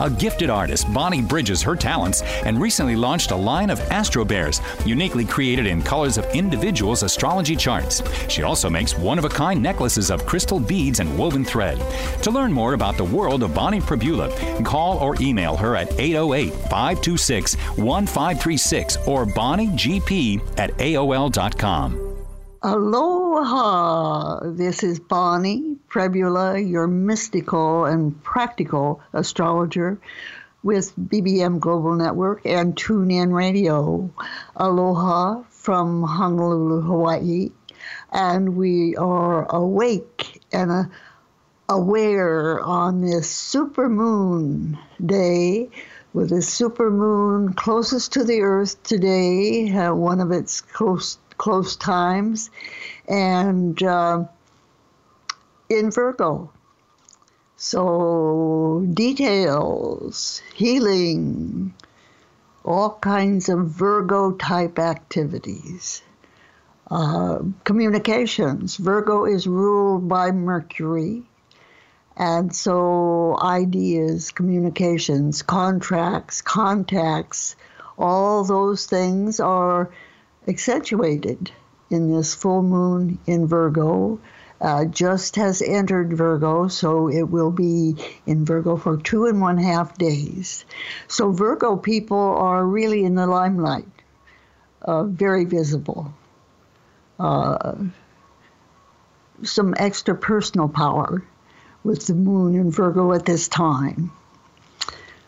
A gifted artist, Bonnie bridges her talents and recently launched a line of Astro Bears, uniquely created in colors of individuals' astrology charts. She also makes one of a kind necklaces of crystal beads and woven thread. To learn more about the world of Bonnie Prebula, call or email her at 808 526 1536 or bonniegp at AOL.com. Aloha! This is Bonnie Prebula, your mystical and practical astrologer with BBM Global Network and TuneIn Radio. Aloha from Honolulu, Hawaii. And we are awake and uh, aware on this super moon day with the super moon closest to the earth today, uh, one of its close close times, and uh, in Virgo. So, details, healing, all kinds of Virgo type activities. Uh, communications. Virgo is ruled by Mercury. And so, ideas, communications, contracts, contacts, all those things are accentuated in this full moon in Virgo. Uh, just has entered Virgo, so it will be in Virgo for two and one half days. So, Virgo people are really in the limelight, uh, very visible. Uh, some extra personal power with the moon in Virgo at this time.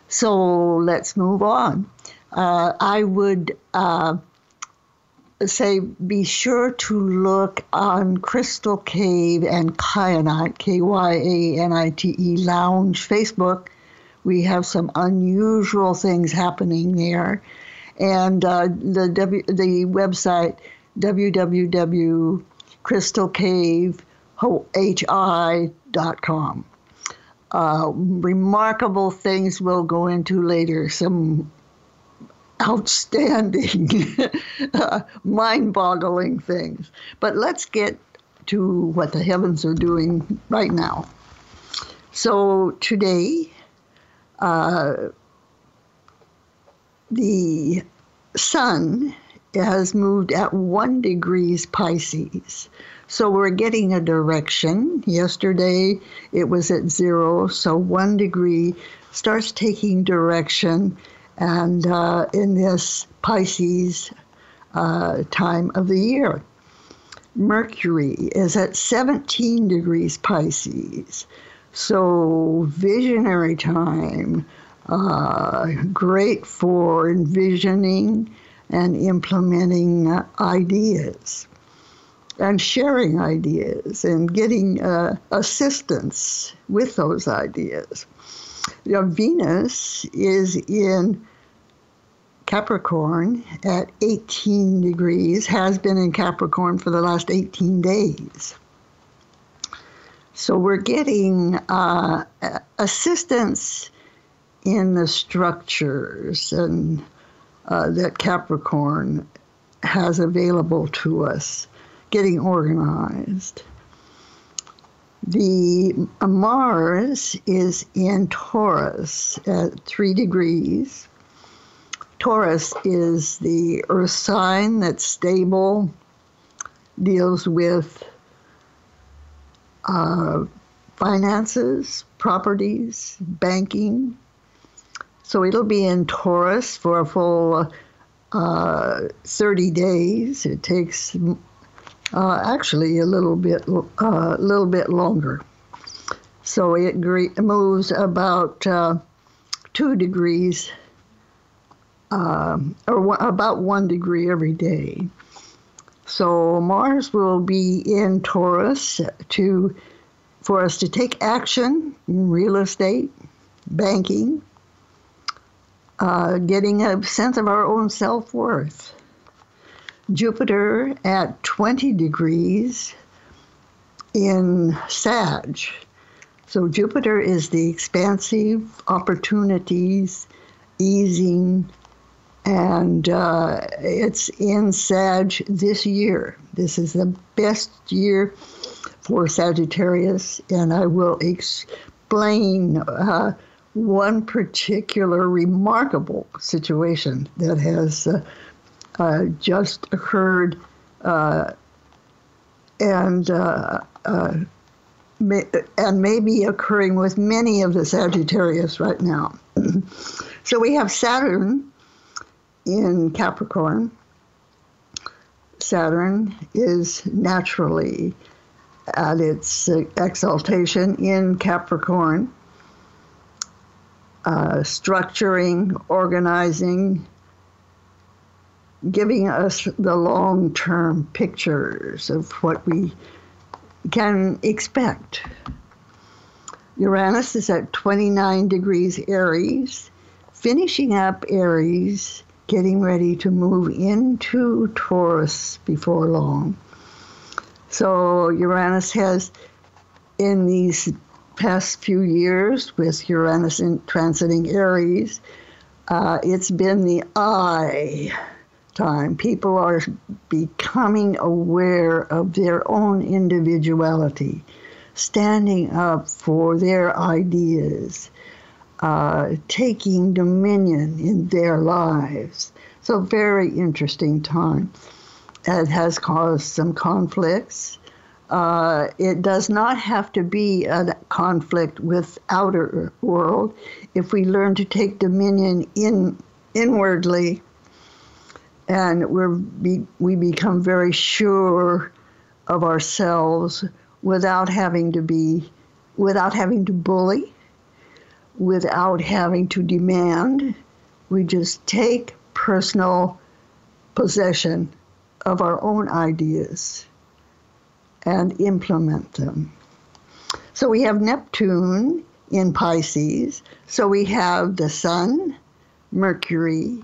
So, let's move on. Uh, I would uh, say be sure to look on Crystal Cave and Kyanite, K Y A N I T E Lounge Facebook. We have some unusual things happening there. And uh, the, w, the website, www.crystalcavehi.com. Uh, remarkable things we'll go into later. Some outstanding, uh, mind boggling things. But let's get to what the heavens are doing right now. So today, uh, the sun has moved at one degrees Pisces. So we're getting a direction. Yesterday it was at zero, so one degree starts taking direction and uh, in this Pisces uh, time of the year. Mercury is at 17 degrees Pisces. So, visionary time, uh, great for envisioning and implementing uh, ideas and sharing ideas and getting uh, assistance with those ideas. You know, Venus is in Capricorn at 18 degrees, has been in Capricorn for the last 18 days. So we're getting uh, assistance in the structures and uh, that Capricorn has available to us, getting organized. The Mars is in Taurus at three degrees. Taurus is the earth sign that's stable, deals with uh, finances, properties, banking. So it'll be in Taurus for a full uh, 30 days. It takes uh, actually a little bit a uh, little bit longer. So it moves about uh, two degrees um, or about one degree every day. So Mars will be in Taurus to for us to take action in real estate, banking, uh, getting a sense of our own self worth. Jupiter at 20 degrees in Sag. So Jupiter is the expansive opportunities, easing, and uh, it's in Sag this year. This is the best year for Sagittarius, and I will explain uh, one particular remarkable situation that has uh, uh, just occurred uh, and uh, uh, may, and may be occurring with many of the Sagittarius right now. so we have Saturn in Capricorn. Saturn is naturally at its exaltation in Capricorn, uh, structuring, organizing, giving us the long term pictures of what we can expect. Uranus is at 29 degrees Aries, finishing up Aries, getting ready to move into Taurus before long. So Uranus has, in these past few years, with Uranus in, transiting Aries, uh, it's been the I time. People are becoming aware of their own individuality, standing up for their ideas, uh, taking dominion in their lives. So, very interesting time. It has caused some conflicts. Uh, it does not have to be a conflict with outer world if we learn to take dominion in inwardly and we're be, we become very sure of ourselves without having to be without having to bully without having to demand. We just take personal possession of our own ideas and implement them. So we have neptune in pisces. So we have the sun mercury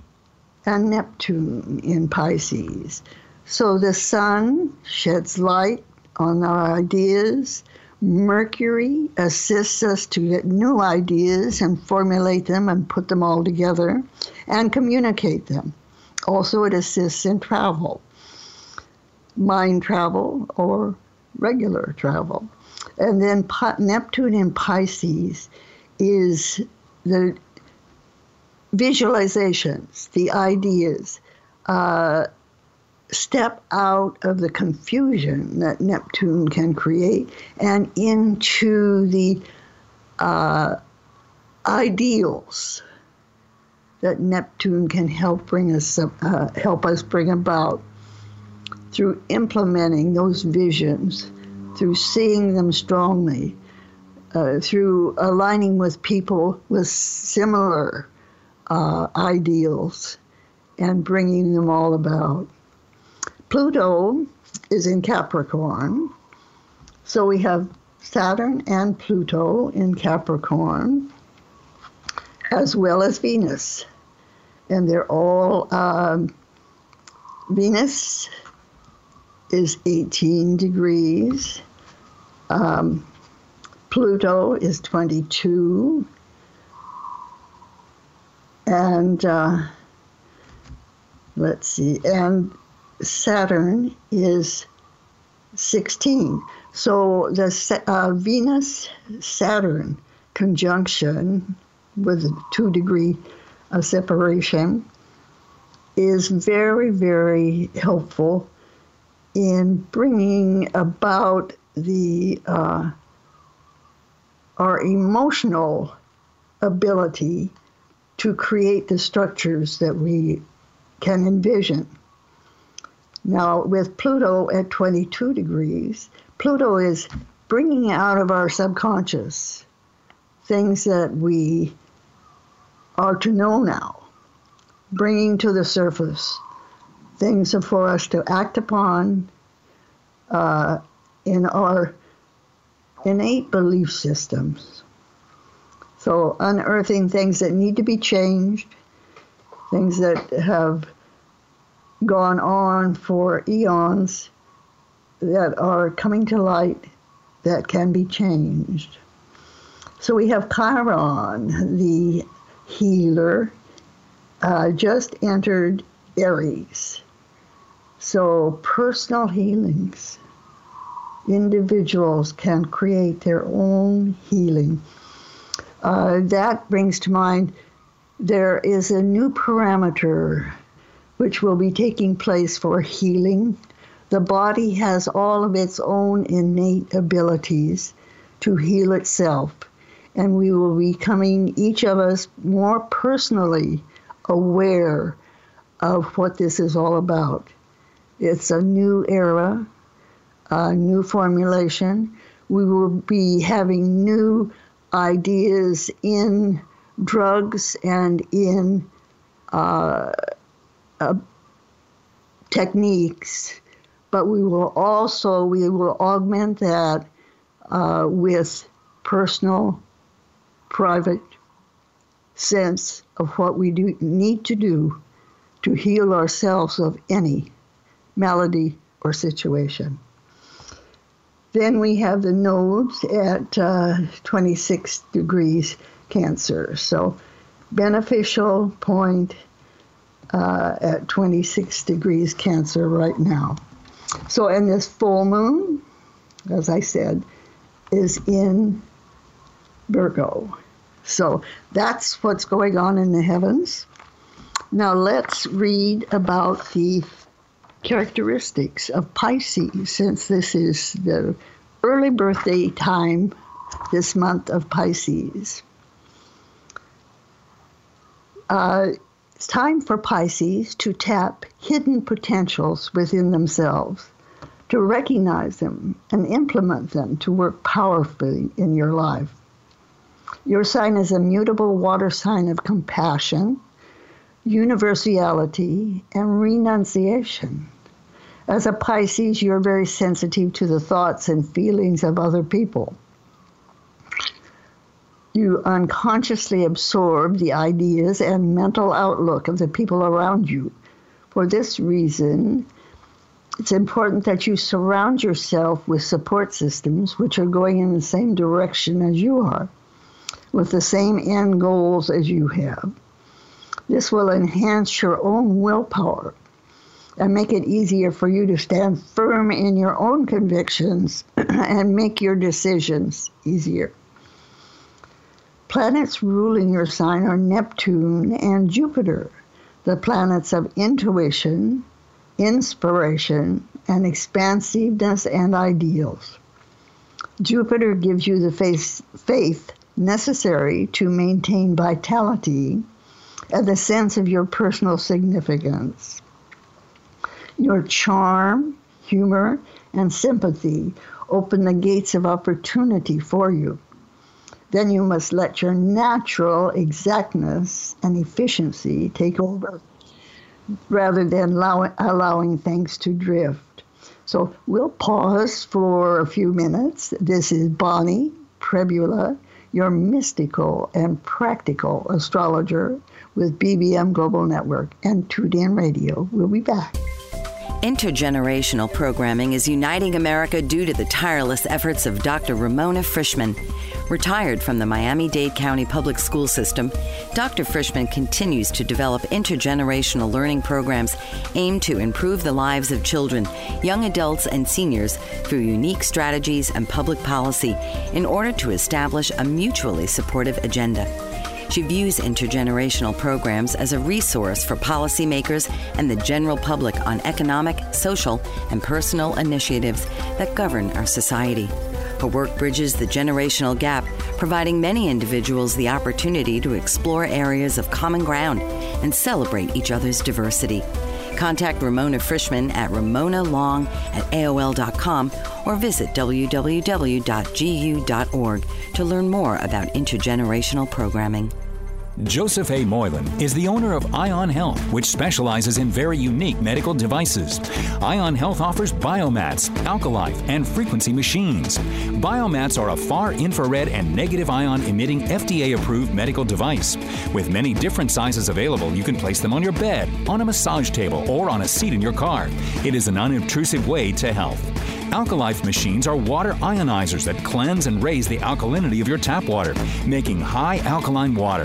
and Neptune in Pisces. So the sun sheds light on our ideas. Mercury assists us to get new ideas and formulate them and put them all together and communicate them. Also, it assists in travel, mind travel or regular travel. And then Neptune in Pisces is the visualizations, the ideas, uh, step out of the confusion that Neptune can create and into the uh, ideals that Neptune can help bring us uh, help us bring about through implementing those visions, through seeing them strongly, uh, through aligning with people with similar uh, ideals and bringing them all about. Pluto is in Capricorn, so we have Saturn and Pluto in Capricorn, as well as Venus. And they're all, um, Venus is 18 degrees, um, Pluto is 22, and uh, let's see, and Saturn is 16. So the uh, Venus Saturn conjunction with a two degree uh, separation is very, very helpful in bringing about the uh, our emotional ability to create the structures that we can envision. Now, with Pluto at 22 degrees, Pluto is bringing out of our subconscious things that we are to know now, bringing to the surface things for us to act upon uh, in our innate belief systems. So, unearthing things that need to be changed, things that have gone on for eons that are coming to light that can be changed. So, we have Chiron, the healer, uh, just entered Aries. So, personal healings. Individuals can create their own healing. Uh, that brings to mind there is a new parameter which will be taking place for healing. The body has all of its own innate abilities to heal itself, and we will be coming, each of us, more personally aware of what this is all about. It's a new era, a new formulation. We will be having new ideas in drugs and in uh, uh, techniques, but we will also we will augment that uh, with personal, private sense of what we do need to do to heal ourselves of any malady or situation. Then we have the nodes at uh, 26 degrees Cancer. So beneficial point uh, at 26 degrees Cancer right now. So, and this full moon, as I said, is in Virgo. So that's what's going on in the heavens. Now let's read about the characteristics of Pisces, since this is the early birthday time this month of Pisces. Uh, it's time for Pisces to tap hidden potentials within themselves, to recognize them and implement them to work powerfully in your life. Your sign is a mutable water sign of compassion, universality, and renunciation. As a Pisces, you're very sensitive to the thoughts and feelings of other people. You unconsciously absorb the ideas and mental outlook of the people around you. For this reason, it's important that you surround yourself with support systems which are going in the same direction as you are, with the same end goals as you have. This will enhance your own willpower and make it easier for you to stand firm in your own convictions and make your decisions easier. Planets ruling your sign are Neptune and Jupiter, the planets of intuition, inspiration, and expansiveness and ideals. Jupiter gives you the faith, necessary to maintain vitality and the sense of your personal significance. Your charm, humor, and sympathy open the gates of opportunity for you. Then you must let your natural exactness and efficiency take over rather than allow, allowing things to drift. So we'll pause for a few minutes. This is Bonnie Prebula, your mystical and practical astrologer with BBM Global Network and TuneIn Radio. We'll be back. Intergenerational programming is uniting America due to the tireless efforts of Dr. Ramona Frischman. Retired from the Miami Dade County Public School System, Dr. Frischman continues to develop intergenerational learning programs aimed to improve the lives of children, young adults, and seniors through unique strategies and public policy in order to establish a mutually supportive agenda. She views intergenerational programs as a resource for policymakers and the general public on economic, social, and personal initiatives that govern our society. Her work bridges the generational gap, providing many individuals the opportunity to explore areas of common ground and celebrate each other's diversity. Contact Ramona Frischman at ramonalong at AOL.com or visit www.gu.org to learn more about intergenerational programming. Joseph A. Moylan is the owner of Ion Health, which specializes in very unique medical devices. Ion Health offers biomats, alkalife, and frequency machines. Biomats are a far infrared and negative ion emitting FDA approved medical device. With many different sizes available, you can place them on your bed, on a massage table, or on a seat in your car. It is an unobtrusive way to health. Alkalife machines are water ionizers that cleanse and raise the alkalinity of your tap water, making high alkaline water.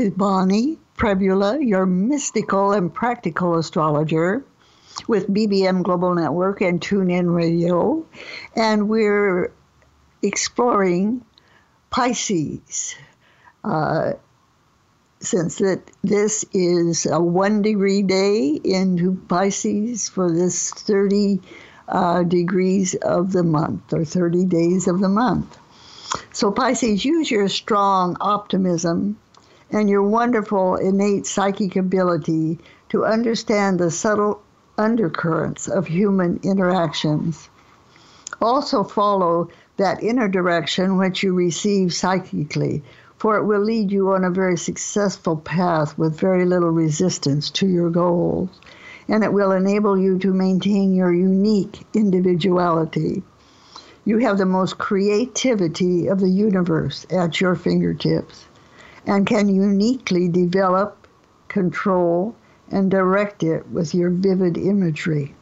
is Bonnie Prebula, your mystical and practical astrologer with BBM Global Network and TuneIn Radio. And we're exploring Pisces. Uh, since that this is a one degree day into Pisces for this 30 uh, degrees of the month or 30 days of the month. So, Pisces, use your strong optimism and your wonderful innate psychic ability to understand the subtle undercurrents of human interactions. Also, follow that inner direction which you receive psychically, for it will lead you on a very successful path with very little resistance to your goals, and it will enable you to maintain your unique individuality. You have the most creativity of the universe at your fingertips and can uniquely develop, control, and direct it with your vivid imagery.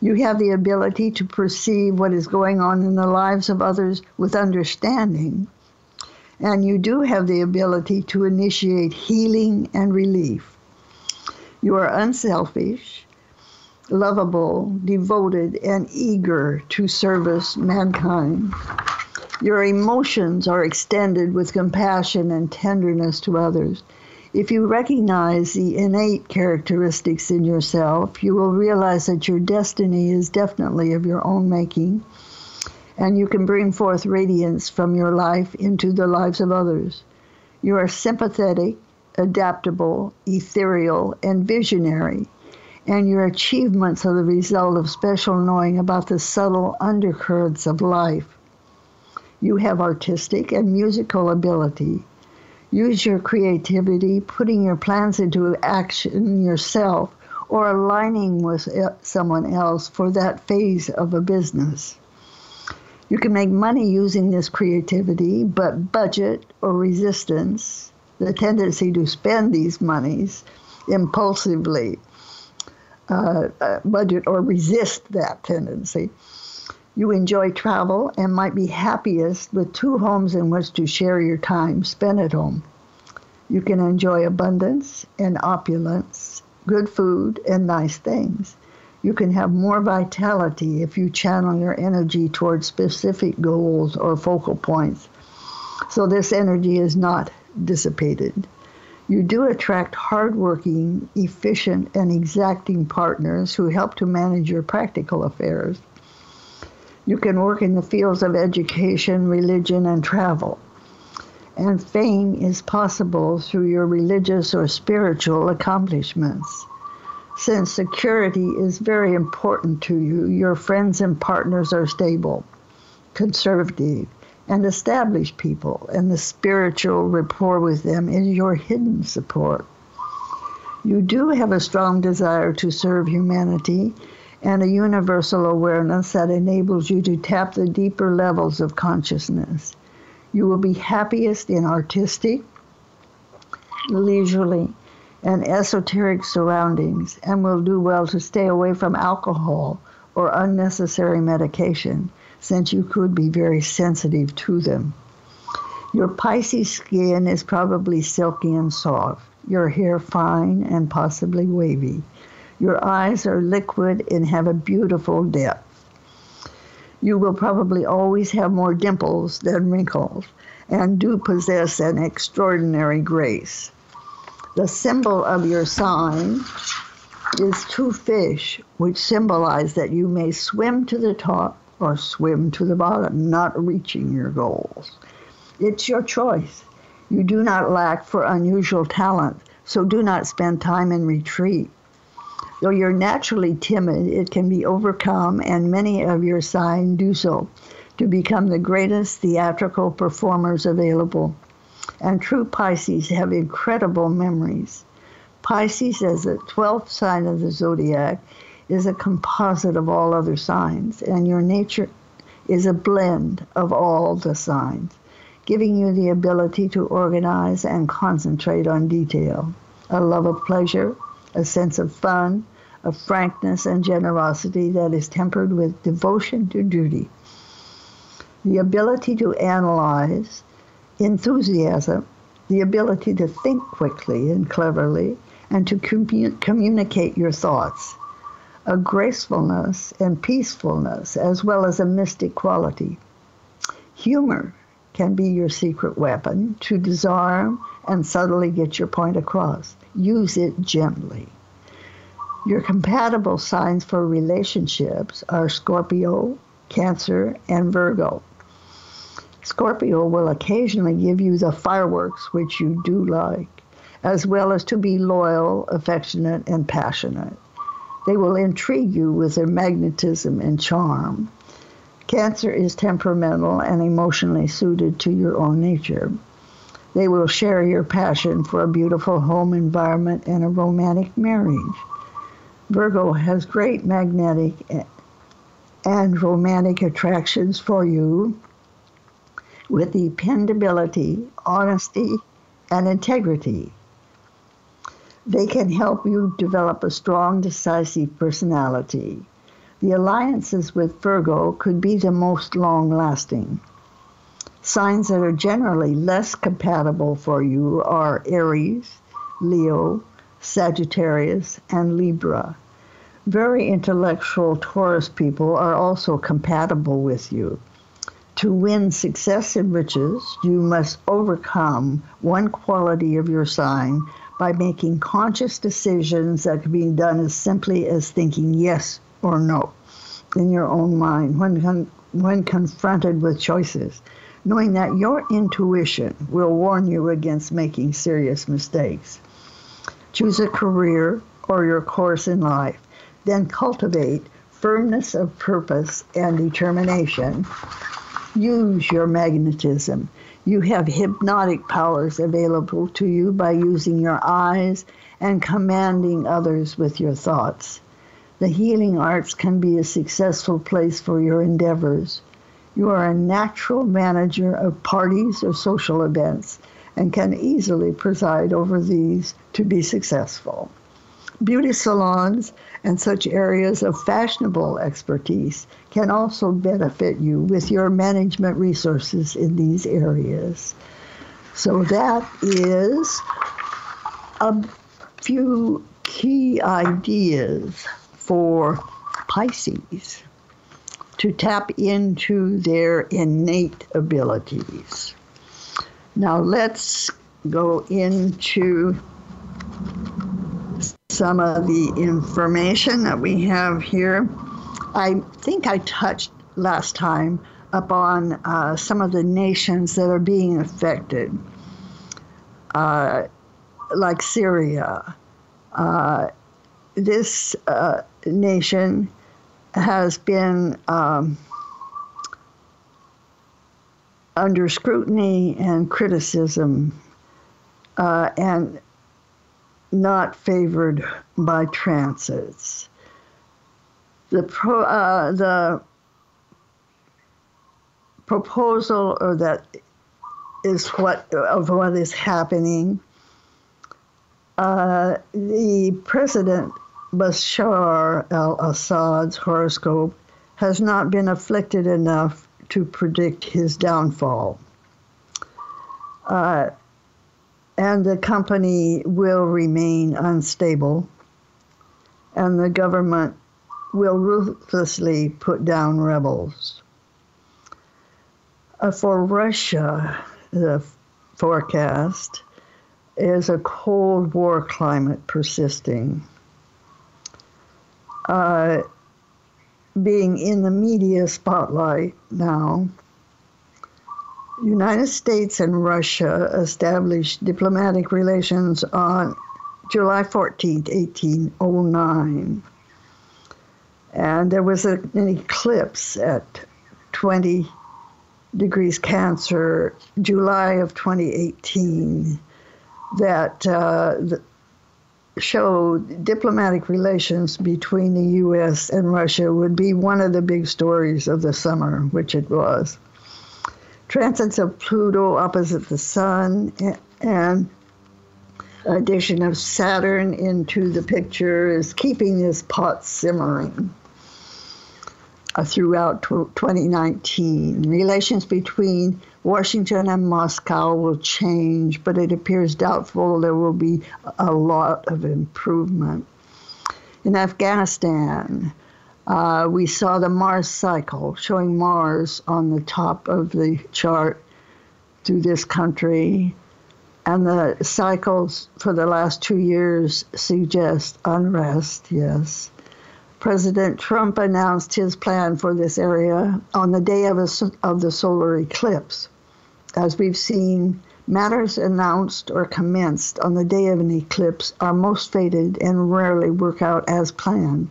You have the ability to perceive what is going on in the lives of others with understanding, and you do have the ability to initiate healing and relief. You are unselfish, lovable, devoted, and eager to service mankind. Your emotions are extended with compassion and tenderness to others. If you recognize the innate characteristics in yourself, you will realize that your destiny is definitely of your own making, and you can bring forth radiance from your life into the lives of others. You are sympathetic, adaptable, ethereal, and visionary, and your achievements are the result of special knowing about the subtle undercurrents of life. You have artistic and musical ability. Use your creativity, putting your plans into action yourself or aligning with someone else for that phase of a business. You can make money using this creativity, but budget or resistance, the tendency to spend these monies impulsively, uh, uh, budget or resist that tendency you enjoy travel and might be happiest with two homes in which to share your time spent at home. You can enjoy abundance and opulence, good food, and nice things. You can have more vitality if you channel your energy towards specific goals or focal points. So this energy is not dissipated. You do attract hardworking, efficient, and exacting partners who help to manage your practical affairs. You can work in the fields of education, religion, and travel. And fame is possible through your religious or spiritual accomplishments. Since security is very important to you, your friends and partners are stable, conservative, and established people, and the spiritual rapport with them is your hidden support. You do have a strong desire to serve humanity and a universal awareness that enables you to tap the deeper levels of consciousness. You will be happiest in artistic, leisurely, and esoteric surroundings and will do well to stay away from alcohol or unnecessary medication since you could be very sensitive to them. Your Pisces skin is probably silky and soft, your hair fine and possibly wavy. Your eyes are liquid and have a beautiful depth. You will probably always have more dimples than wrinkles and do possess an extraordinary grace. The symbol of your sign is two fish, which symbolize that you may swim to the top or swim to the bottom, not reaching your goals. It's your choice. You do not lack for unusual talent, so do not spend time in retreat. Though you're naturally timid, it can be overcome, and many of your sign do so to become the greatest theatrical performers available. And true Pisces have incredible memories. Pisces, as the 12th sign of the zodiac, is a composite of all other signs, and your nature is a blend of all the signs, giving you the ability to organize and concentrate on detail, a love of pleasure, a sense of fun, a frankness and generosity that is tempered with devotion to duty, the ability to analyze enthusiasm, the ability to think quickly and cleverly, and to commu- communicate your thoughts, a gracefulness and peacefulness, as well as a mystic quality. Humor can be your secret weapon to disarm and subtly get your point across. Use it gently. Your compatible signs for relationships are Scorpio, Cancer, and Virgo. Scorpio will occasionally give you the fireworks which you do like, as well as to be loyal, affectionate, and passionate. They will intrigue you with their magnetism and charm. Cancer is temperamental and emotionally suited to your own nature. They will share your passion for a beautiful home environment and a romantic marriage. Virgo has great magnetic and romantic attractions for you with dependability, honesty, and integrity. They can help you develop a strong, decisive personality. The alliances with Virgo could be the most long lasting. Signs that are generally less compatible for you are Aries, Leo, Sagittarius, and Libra. Very intellectual Taurus people are also compatible with you. To win success and riches, you must overcome one quality of your sign by making conscious decisions that can be done as simply as thinking yes or no in your own mind when, when confronted with choices, knowing that your intuition will warn you against making serious mistakes. Choose a career or your course in life, then cultivate firmness of purpose and determination use your magnetism. You have hypnotic powers available to you by using your eyes and commanding others with your thoughts. The healing arts can be a successful place for your endeavors. You are a natural manager of parties or social events and can easily preside over these to be successful. Beauty salons and such areas of fashionable expertise can also benefit you with your management resources in these areas. So that is a few key ideas for Pisces to tap into their innate abilities. Now let's go into some of the information that we have here. I think I touched last time upon uh, some of the nations that are being affected, uh, like Syria. Uh, this uh, nation has been um, under scrutiny and criticism uh, and not favored by transits. The, pro, uh, the proposal or that is what of what is happening. Uh, the president Bashar al-Assad's horoscope has not been afflicted enough to predict his downfall. Uh, and the company will remain unstable, and the government will ruthlessly put down rebels. Uh, for Russia, the forecast is a Cold War climate persisting. Uh, being in the media spotlight now, United States and Russia established diplomatic relations on July 14, 1809. And there was a, an eclipse at 20 degrees Cancer, July of 2018, that uh, showed diplomatic relations between the U.S. and Russia would be one of the big stories of the summer, which it was. Transits of Pluto opposite the Sun and addition of Saturn into the picture is keeping this pot simmering uh, throughout 2019. Relations between Washington and Moscow will change, but it appears doubtful there will be a lot of improvement. In Afghanistan, uh, we saw the Mars cycle showing Mars on the top of the chart through this country. And the cycles for the last two years suggest unrest, yes. President Trump announced his plan for this area on the day of, a, of the solar eclipse. As we've seen, matters announced or commenced on the day of an eclipse are most fated and rarely work out as planned.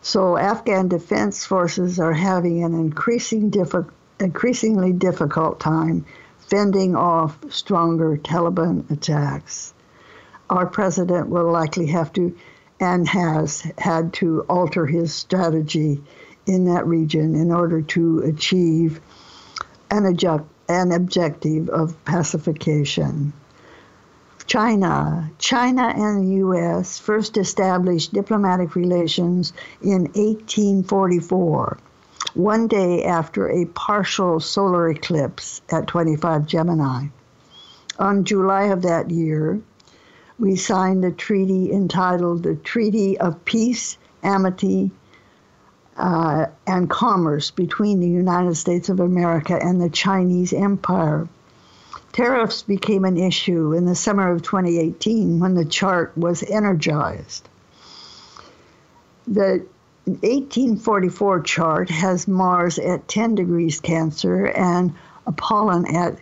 So, Afghan defense forces are having an increasing diffi- increasingly difficult time fending off stronger Taliban attacks. Our president will likely have to and has had to alter his strategy in that region in order to achieve an, adjust, an objective of pacification. China. China and the U.S. first established diplomatic relations in 1844, one day after a partial solar eclipse at 25 Gemini. On July of that year, we signed a treaty entitled the Treaty of Peace, Amity, uh, and Commerce between the United States of America and the Chinese Empire. Tariffs became an issue in the summer of 2018 when the chart was energized. The 1844 chart has Mars at 10 degrees Cancer and Apollon at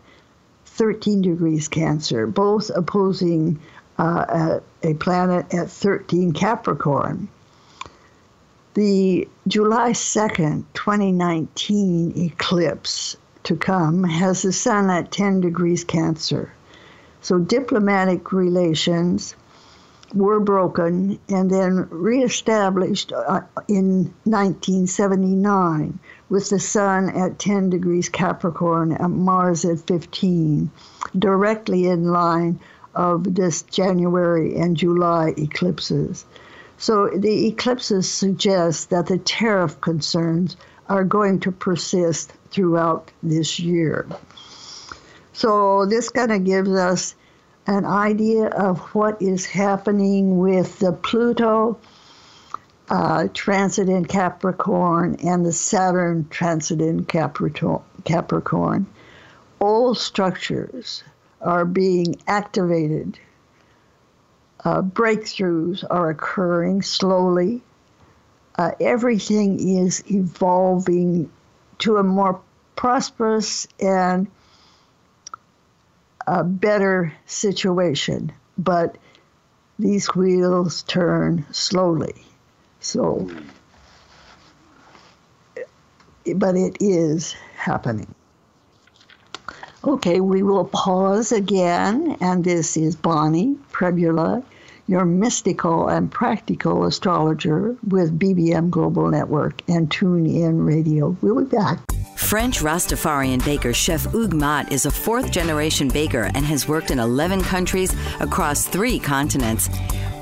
13 degrees Cancer, both opposing uh, a planet at 13 Capricorn. The July 2nd, 2019 eclipse to come has the sun at 10 degrees Cancer. So diplomatic relations were broken and then reestablished uh, in 1979 with the sun at 10 degrees Capricorn and Mars at 15, directly in line of this January and July eclipses. So the eclipses suggest that the tariff concerns are going to persist throughout this year. So this kind of gives us an idea of what is happening with the Pluto uh, transit in Capricorn and the Saturn transit in Capricorn. All structures are being activated. Uh, breakthroughs are occurring slowly. Uh, everything is evolving to a more prosperous and a better situation. But these wheels turn slowly. So, but it is happening. Okay, we will pause again, and this is Bonnie Prebula, your mystical and practical astrologer with BBM Global Network and Tune In Radio. We'll be back. French Rastafarian baker Chef Mott is a fourth generation baker and has worked in 11 countries across three continents.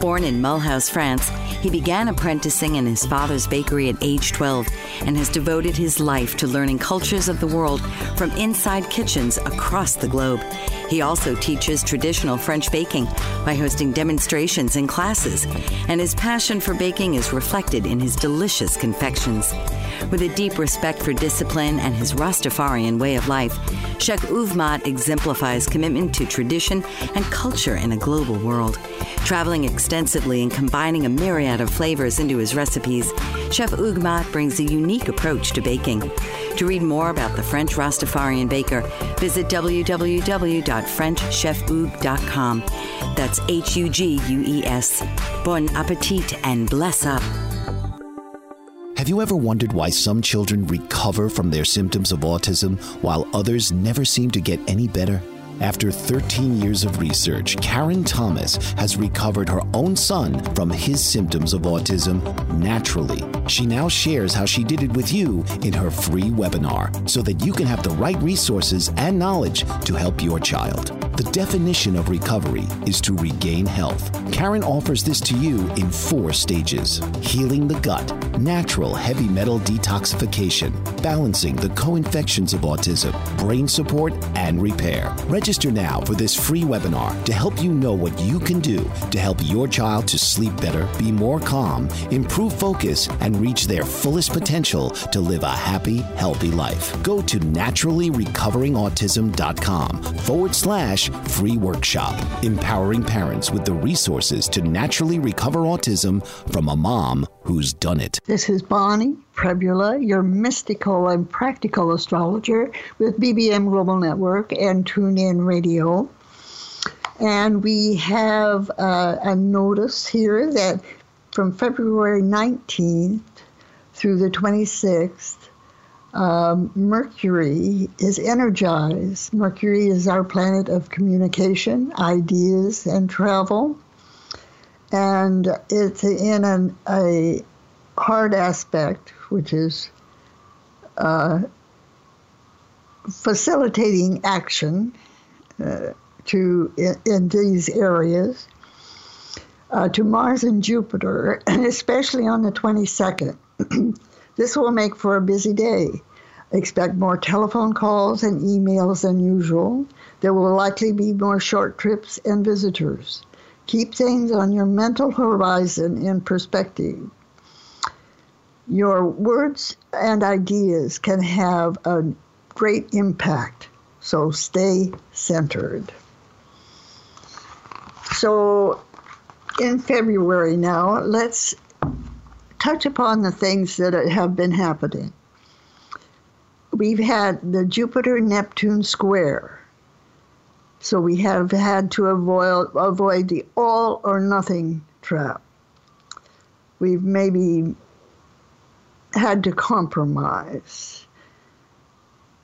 Born in Mulhouse, France, he began apprenticing in his father's bakery at age 12 and has devoted his life to learning cultures of the world from inside kitchens across the globe. He also teaches traditional French baking by hosting demonstrations and classes, and his passion for baking is reflected in his delicious confections. With a deep respect for discipline and his Rastafarian way of life, Chef Hugues Mott exemplifies commitment to tradition and culture in a global world. Traveling extensively in combining a myriad of flavors into his recipes, Chef Mott brings a unique approach to baking. To read more about the French Rastafarian baker, visit www.frenchchefhugues.com. That's H U G U E S. Bon appetit and bless up. Have you ever wondered why some children recover from their symptoms of autism while others never seem to get any better? After 13 years of research, Karen Thomas has recovered her own son from his symptoms of autism naturally. She now shares how she did it with you in her free webinar so that you can have the right resources and knowledge to help your child. The definition of recovery is to regain health. Karen offers this to you in four stages healing the gut, natural heavy metal detoxification, balancing the co infections of autism, brain support, and repair. Register now for this free webinar to help you know what you can do to help your child to sleep better, be more calm, improve focus, and reach their fullest potential to live a happy, healthy life. Go to naturallyrecoveringautism.com forward slash free workshop, empowering parents with the resources to naturally recover autism from a mom who's done it. This is Bonnie Prebula, your mystical and practical astrologer with BBM Global Network and TuneIn Radio. And we have uh, a notice here that from February 19th through the 26th, um, Mercury is energized. Mercury is our planet of communication, ideas, and travel. And it's in an, a hard aspect, which is uh, facilitating action uh, to in, in, these areas uh, to Mars and Jupiter, and especially on the 22nd. this will make for a busy day. Expect more telephone calls and emails than usual. There will likely be more short trips and visitors. Keep things on your mental horizon in perspective. Your words and ideas can have a great impact, so stay centered. So, in February now, let's touch upon the things that have been happening. We've had the Jupiter Neptune square. So we have had to avoid, avoid the all or nothing trap. We've maybe had to compromise.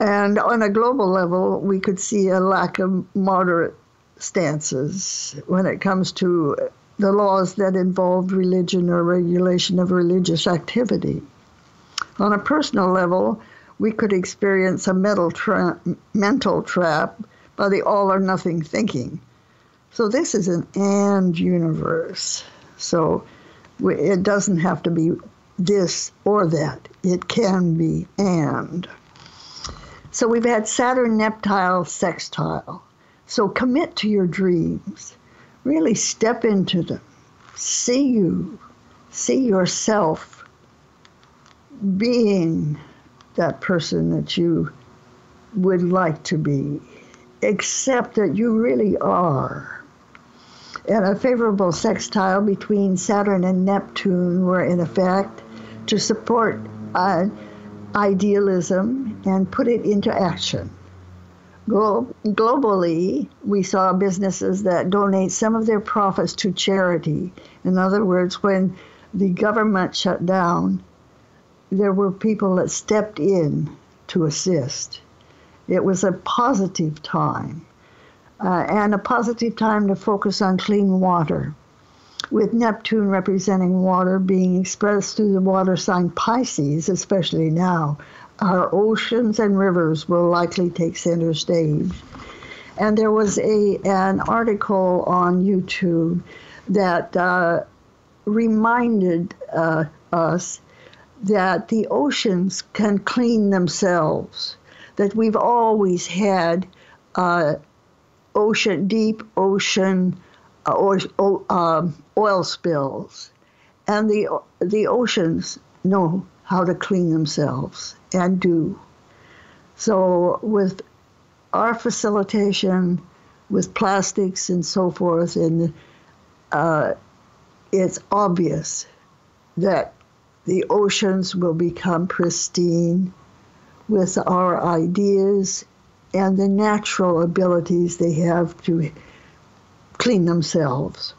And on a global level, we could see a lack of moderate stances when it comes to the laws that involved religion or regulation of religious activity. On a personal level, we could experience a mental, tra- mental trap by the all or nothing thinking. So this is an and universe. So we, it doesn't have to be this or that. It can be and. So we've had Saturn Neptune sextile. So commit to your dreams. Really step into them. See you. See yourself being that person that you would like to be. Accept that you really are. And a favorable sextile between Saturn and Neptune were in effect to support uh, idealism and put it into action. globally, we saw businesses that donate some of their profits to charity. In other words, when the government shut down, there were people that stepped in to assist. It was a positive time, uh, and a positive time to focus on clean water with Neptune representing water being expressed through the water sign Pisces, especially now, our oceans and rivers will likely take center stage. And there was a an article on YouTube that uh, reminded uh, us that the oceans can clean themselves. That we've always had uh, ocean, deep ocean uh, or, um, oil spills, and the the oceans know how to clean themselves and do. So with our facilitation, with plastics and so forth, and uh, it's obvious that the oceans will become pristine with our ideas and the natural abilities they have to clean themselves.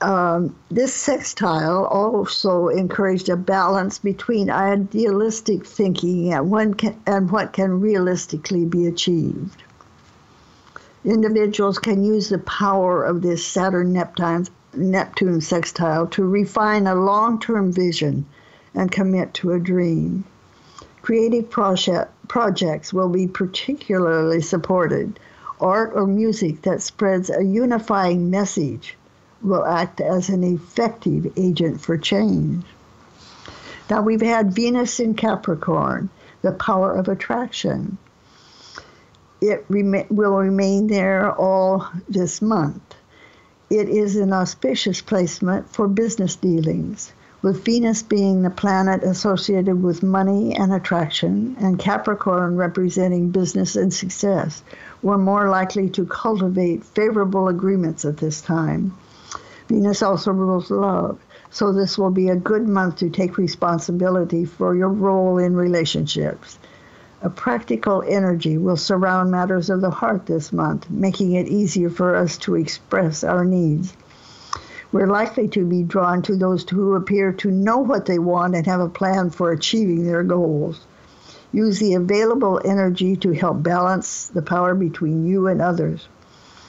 Um, this sextile also encouraged a balance between idealistic thinking and, can, and what can realistically be achieved. Individuals can use the power of this Saturn Neptune, Neptune sextile to refine a long term vision and commit to a dream. Creative project, projects will be particularly supported art or music that spreads a unifying message will act as an effective agent for change. Now, we've had Venus in Capricorn, the power of attraction. It rem- will remain there all this month. It is an auspicious placement for business dealings with Venus being the planet associated with money and attraction, and Capricorn representing business and success, we're more likely to cultivate favorable agreements at this time. Venus also rules love, so this will be a good month to take responsibility for your role in relationships. A practical energy will surround matters of the heart this month, making it easier for us to express our needs we're likely to be drawn to those who appear to know what they want and have a plan for achieving their goals. Use the available energy to help balance the power between you and others.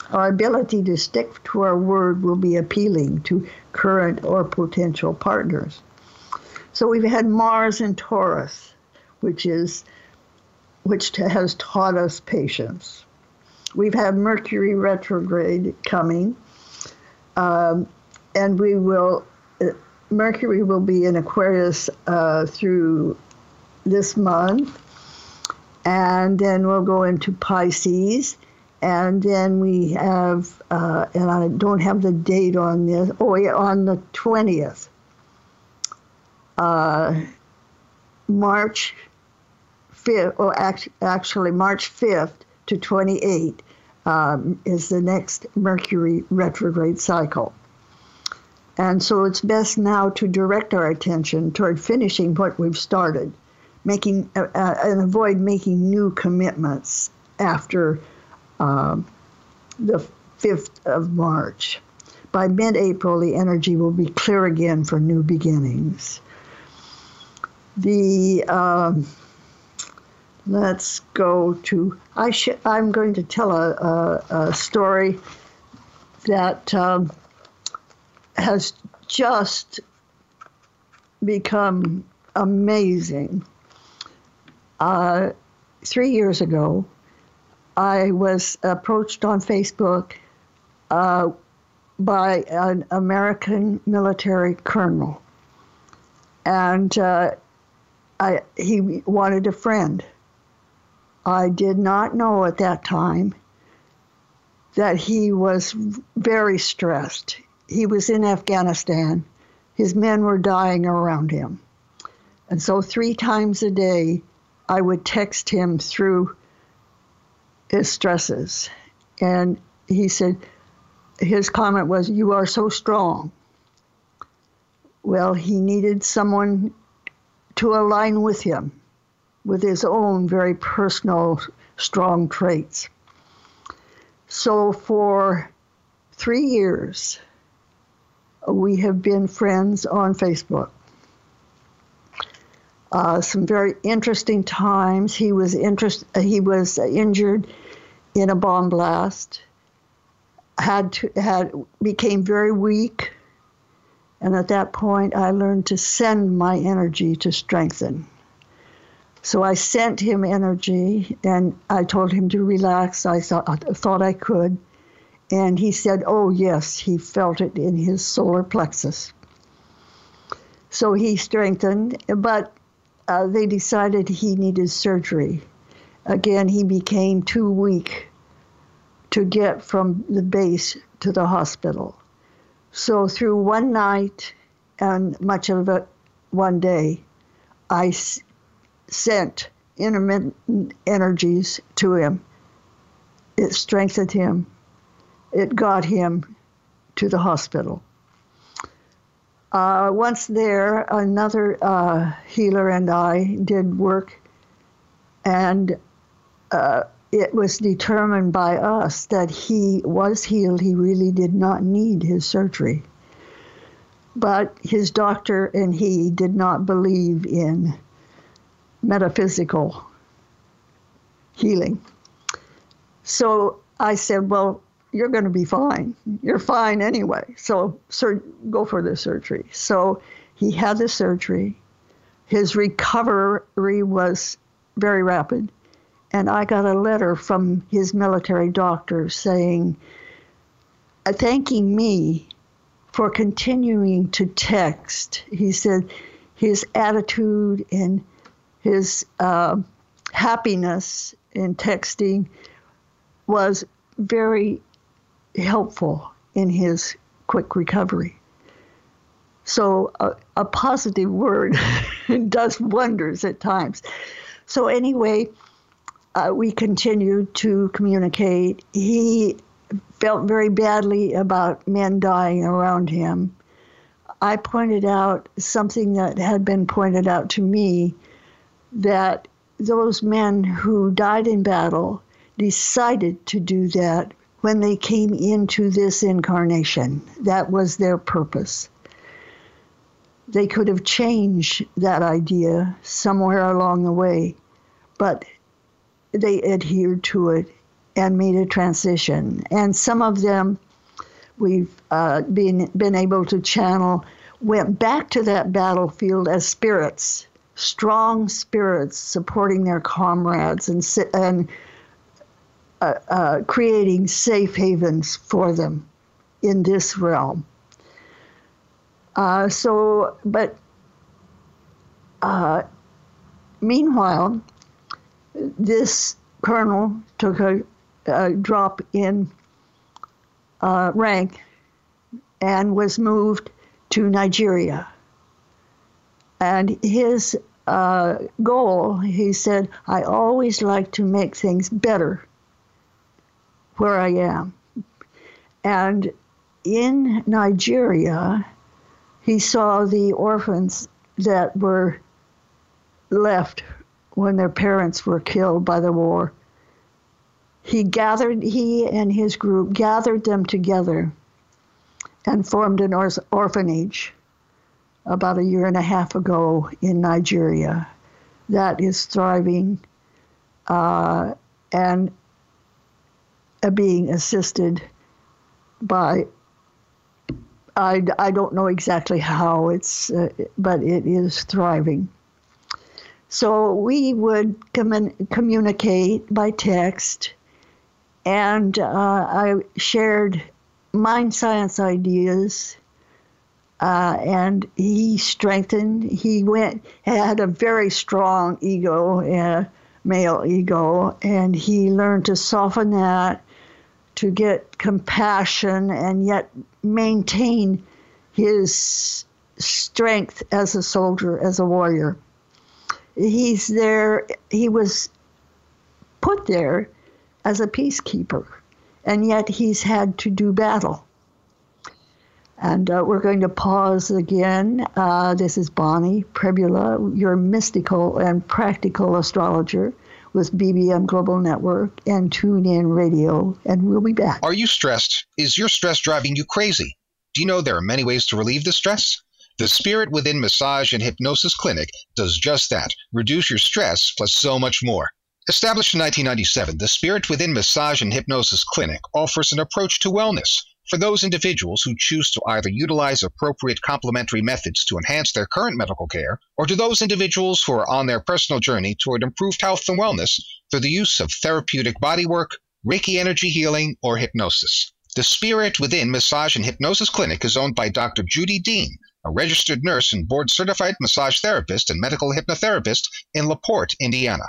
Our ability to stick to our word will be appealing to current or potential partners. So we've had Mars in Taurus, which is which has taught us patience. We've had Mercury retrograde coming. Um, and we will uh, Mercury will be in Aquarius uh, through this month, and then we'll go into Pisces, and then we have, uh, and I don't have the date on this. Oh, yeah, on the twentieth, uh, March fifth, or act, actually March fifth to twenty eight um, is the next Mercury retrograde cycle. And so it's best now to direct our attention toward finishing what we've started, making uh, uh, and avoid making new commitments after uh, the 5th of March. By mid April, the energy will be clear again for new beginnings. The um, let's go to I sh- I'm going to tell a, a, a story that. Um, has just become amazing. Uh, three years ago, I was approached on Facebook uh, by an American military colonel, and uh, I, he wanted a friend. I did not know at that time that he was very stressed he was in Afghanistan. His men were dying around him. And so, three times a day, I would text him through his stresses. And he said, his comment was, You are so strong. Well, he needed someone to align with him. With his own very personal, strong traits. So for three years, we have been friends on Facebook. Uh, some very interesting times. He was interest, He was injured in a bomb blast. Had to, had became very weak, and at that point, I learned to send my energy to strengthen. So I sent him energy, and I told him to relax. I thought I thought I could, and he said, "Oh yes, he felt it in his solar plexus." So he strengthened, but uh, they decided he needed surgery. Again, he became too weak to get from the base to the hospital. So, through one night and much of it one day, I sent intermittent energies to him. It strengthened him, it got him to the hospital. Uh, once there, another uh, healer and I did work, and uh, it was determined by us that he was healed. He really did not need his surgery. But his doctor and he did not believe in metaphysical healing. So I said, Well, you're going to be fine. You're fine anyway. So, go for the surgery. So he had the surgery. His recovery was very rapid. And I got a letter from his military doctor saying, uh, thanking me for continuing to text. He said his attitude and his uh, happiness in texting was very helpful in his quick recovery. So, a, a positive word does wonders at times. So, anyway, uh, we continued to communicate. He felt very badly about men dying around him. I pointed out something that had been pointed out to me that those men who died in battle decided to do that when they came into this incarnation. That was their purpose. They could have changed that idea somewhere along the way, but they adhered to it and made a transition. And some of them we've uh, been, been able to channel went back to that battlefield as spirits, strong spirits supporting their comrades and, and uh, uh, creating safe havens for them in this realm. Uh, so, but uh, meanwhile, this colonel took a, a drop in uh, rank and was moved to Nigeria. And his uh, goal, he said, I always like to make things better where I am. And in Nigeria, he saw the orphans that were left when their parents were killed by the war. He gathered, he and his group gathered them together and formed an or- orphanage about a year and a half ago in Nigeria. That is thriving uh, and uh, being assisted by I, I don't know exactly how it's uh, but it is thriving. So we would commun- communicate by text and uh, i shared mind science ideas uh, and he strengthened he went had a very strong ego uh, male ego and he learned to soften that to get compassion and yet maintain his strength as a soldier, as a warrior. He's there, he was put there as a peacekeeper, and yet he's had to do battle. And uh, we're going to pause again. Uh, this is Bonnie Prebula, your mystical and practical astrologer with BBM Global Network and TuneIn Radio, and we'll be back. Are you stressed? Is your stress driving you crazy? Do you know there are many ways to relieve the stress? The Spirit Within Massage and Hypnosis Clinic does just that reduce your stress plus so much more. Established in 1997, the Spirit Within Massage and Hypnosis Clinic offers an approach to wellness for those individuals who choose to either utilize appropriate complementary methods to enhance their current medical care, or to those individuals who are on their personal journey toward improved health and wellness through the use of therapeutic bodywork, Reiki energy healing, or hypnosis. The Spirit Within Massage and Hypnosis Clinic is owned by Dr. Judy Dean, a registered nurse and board certified massage therapist and medical hypnotherapist in LaPorte, Indiana.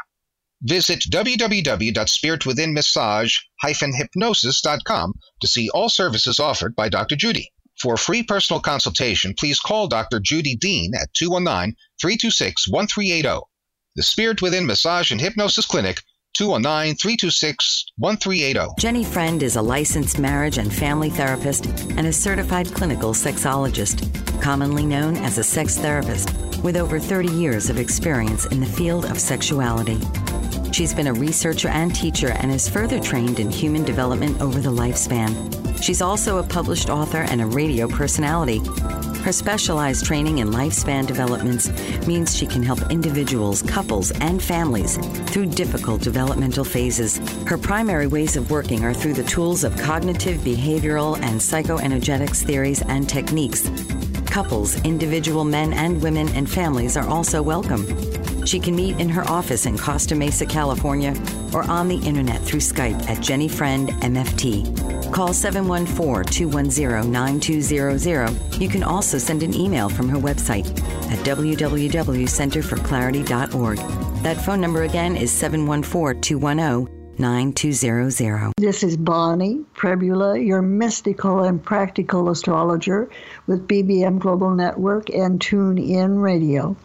Visit www.spiritwithinmassage-hypnosis.com to see all services offered by Dr. Judy. For a free personal consultation, please call Dr. Judy Dean at 219 326 1380. The Spirit Within Massage and Hypnosis Clinic, 219 326 1380. Jenny Friend is a licensed marriage and family therapist and a certified clinical sexologist, commonly known as a sex therapist, with over 30 years of experience in the field of sexuality. She's been a researcher and teacher and is further trained in human development over the lifespan. She's also a published author and a radio personality. Her specialized training in lifespan developments means she can help individuals, couples, and families through difficult developmental phases. Her primary ways of working are through the tools of cognitive, behavioral, and psychoenergetics theories and techniques. Couples, individual men and women, and families are also welcome. She can meet in her office in Costa Mesa, California, or on the internet through Skype at Jenny Friend MFT. Call 714 210 9200. You can also send an email from her website at www.centerforclarity.org. That phone number again is 714 210 9200. This is Bonnie Prebula, your mystical and practical astrologer with BBM Global Network and Tune In Radio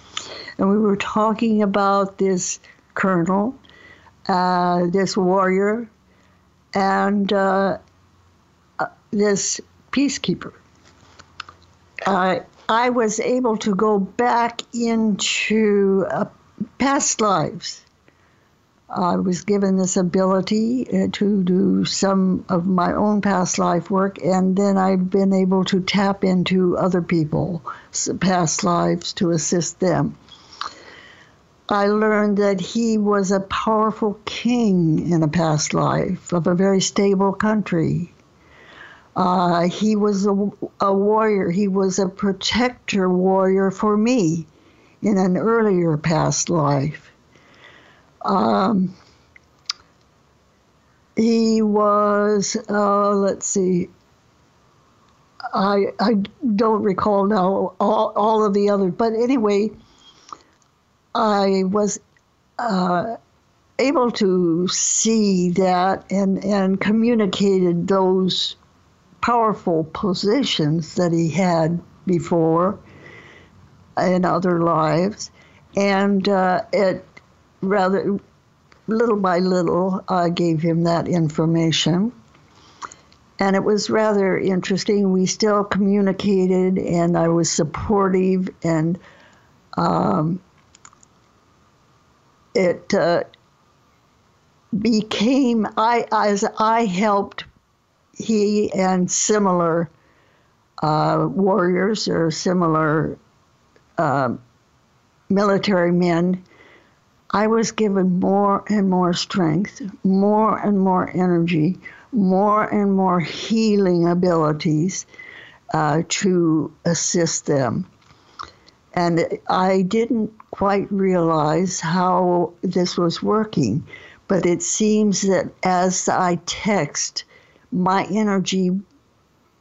and we were talking about this colonel, uh, this warrior, and uh, uh, this peacekeeper. I was able to go back into uh, past lives. I was given this ability uh, to do some of my own past life work, and then I've been able to tap into other people's past lives to assist them. I learned that he was a powerful king in a past life of a very stable country. Uh, he was a, a, warrior, he was a protector warrior for me in an earlier past life. Um, he was, uh, let's see, I, I don't recall now all, all of the others, but anyway, I was uh, able to see that and, and communicated those powerful positions that he had before in other lives. And uh, it rather, little by little, I gave him that information. And it was rather interesting. We still communicated, and I was supportive and um, it uh, became I as I helped he and similar uh, warriors or similar uh, military men. I was given more and more strength, more and more energy, more and more healing abilities uh, to assist them. And I didn't quite realize how this was working, but it seems that as I text, my energy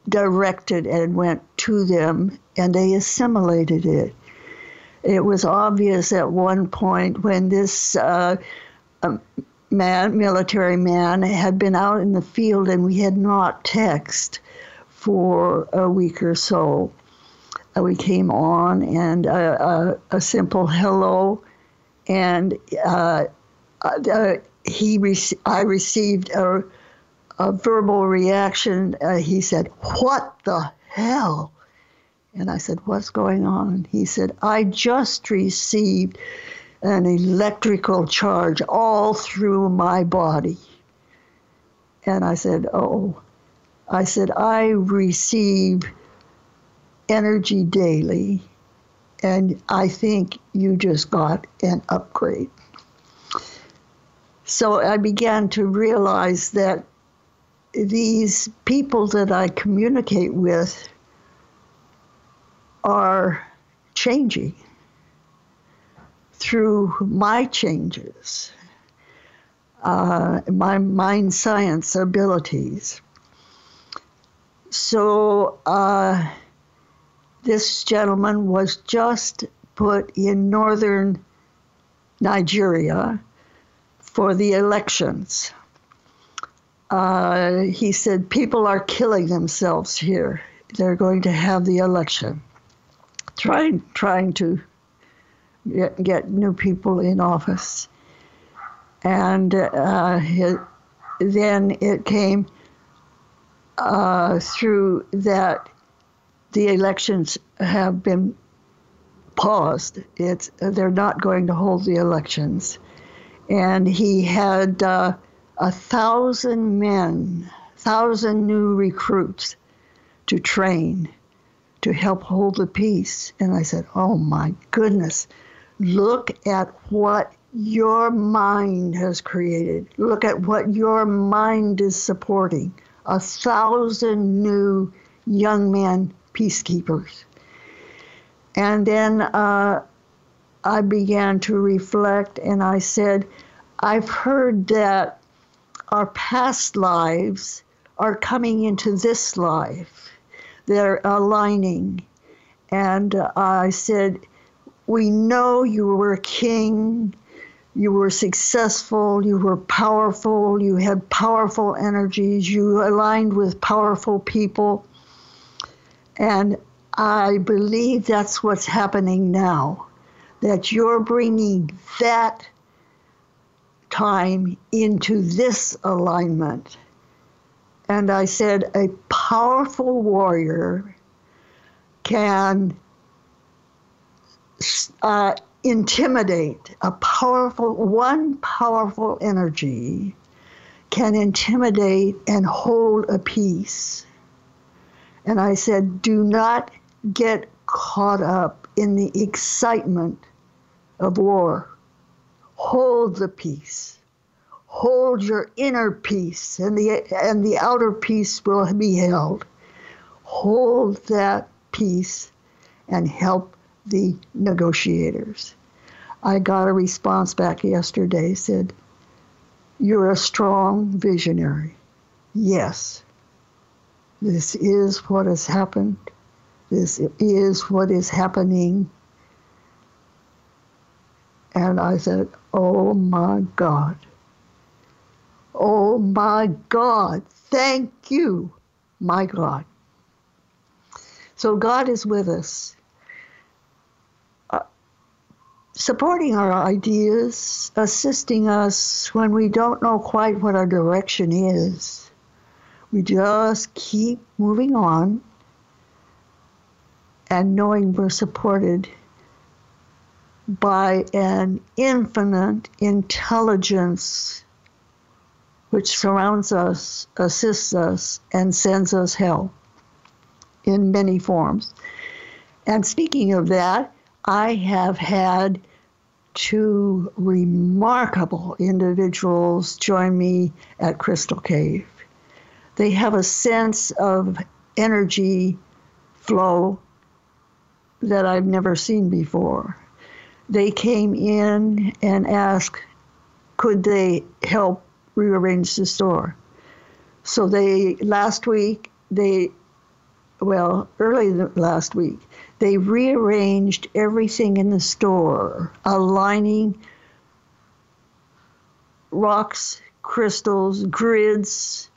directed and went to them and they assimilated it. It was obvious at one point when this uh, um, man, military man, had been out in the field and we had not texted for a week or so we came on and uh, uh, a simple hello, and uh, uh, he re- I received a, a verbal reaction. he said, "What the hell? And I said, What's going on? He said, I just received an electrical charge all through my body. And I said, Oh, I said, I receive energy daily, and I think you just got an upgrade. So I began to realize that these people that I communicate with are changing through my changes, uh, my mind science abilities. So uh, this gentleman was just put in northern Nigeria for the elections. Uh, he said people are killing themselves here. They're going to have the election, trying trying to get, get new people in office, and uh, then it came uh, through that the elections have been paused. It's they're not going to hold the elections, and he had uh, a thousand men, thousand new recruits to train to help hold the peace. And I said, Oh my goodness, look at what your mind has created. Look at what your mind is supporting. A thousand new young men, peacekeepers. And then uh, I began to reflect and I said, I've heard that our past lives are coming into this life. They're aligning. And uh, I said, We know you were a king, you were successful, you were powerful, you had powerful energies, you aligned with powerful people. And I believe that's what's happening now, that you're bringing that time into this alignment. And I said, a powerful warrior can uh, intimidate, a powerful, one powerful energy can intimidate and hold a peace. And I said, do not get caught up in the excitement of war hold the peace. Hold your inner peace, and the, and the outer peace will be held. Hold that peace and help the negotiators. I got a response back yesterday said, You're a strong visionary. Yes, this is what has happened. This is what is happening. And I said, Oh my God. Oh my God. Thank you, my God. So God is with us, uh, supporting our ideas, assisting us when we don't know quite what our direction is. We just keep moving on and knowing we're supported by an infinite intelligence which surrounds us, assists us, and sends us help in many forms. And speaking of that, I have had two remarkable individuals join me at Crystal Cave. They have a sense of energy flow that I've never seen before they came in and asked, could they help rearrange the store? So they, last week, they, well, early last week, they rearranged everything in the store, aligning rocks, crystals, grids,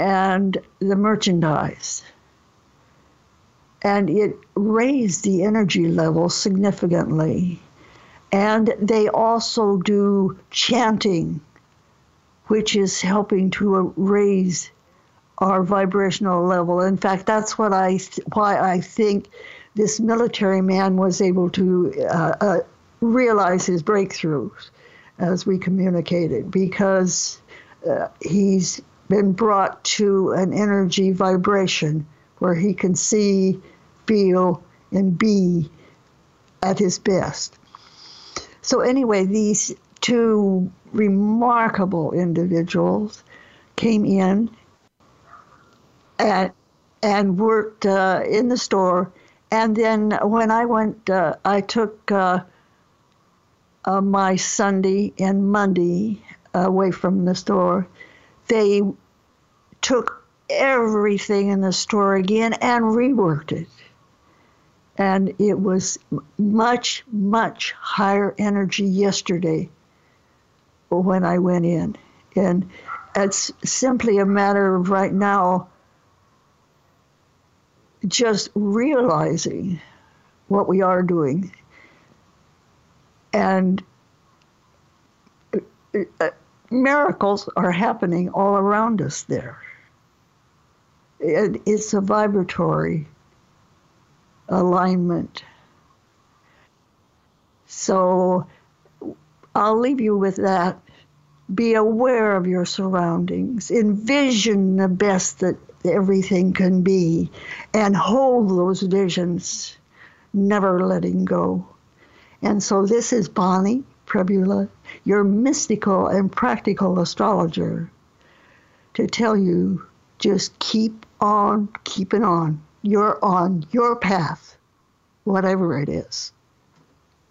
and the merchandise and it raised the energy level significantly. And they also do chanting, which is helping to raise our vibrational level. In fact, that's what I why I think this military man was able to uh, uh, realize his breakthroughs as we communicated because uh, he's been brought to an energy vibration where he can see, feel, and be at his best. So, anyway, these two remarkable individuals came in and, and worked uh, in the store. And then when I went, uh, I took uh, uh my Sunday and Monday away from the store. They took everything in the store again and reworked it. And it was much, much higher energy yesterday when I went in. And it's simply a matter of right now just realizing what we are doing. And uh, miracles are happening all around us there. It, it's a vibratory alignment. So I'll leave you with that. Be aware of your surroundings. Envision the best that everything can be and hold those visions, never letting go. And so this is Bonnie Prebula, your mystical and practical astrologer, to tell you just keep on keeping on. You're on your path, whatever it is.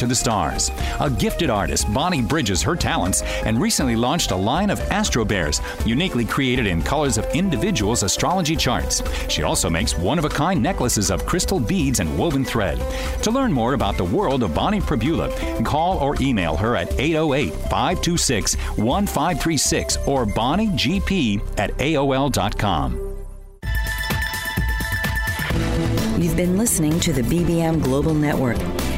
to the stars. A gifted artist, Bonnie bridges her talents and recently launched a line of Astro Bears, uniquely created in colors of individuals' astrology charts. She also makes one of a kind necklaces of crystal beads and woven thread. To learn more about the world of Bonnie Prebula, call or email her at 808 526 1536 or bonniegp at AOL.com. You've been listening to the BBM Global Network.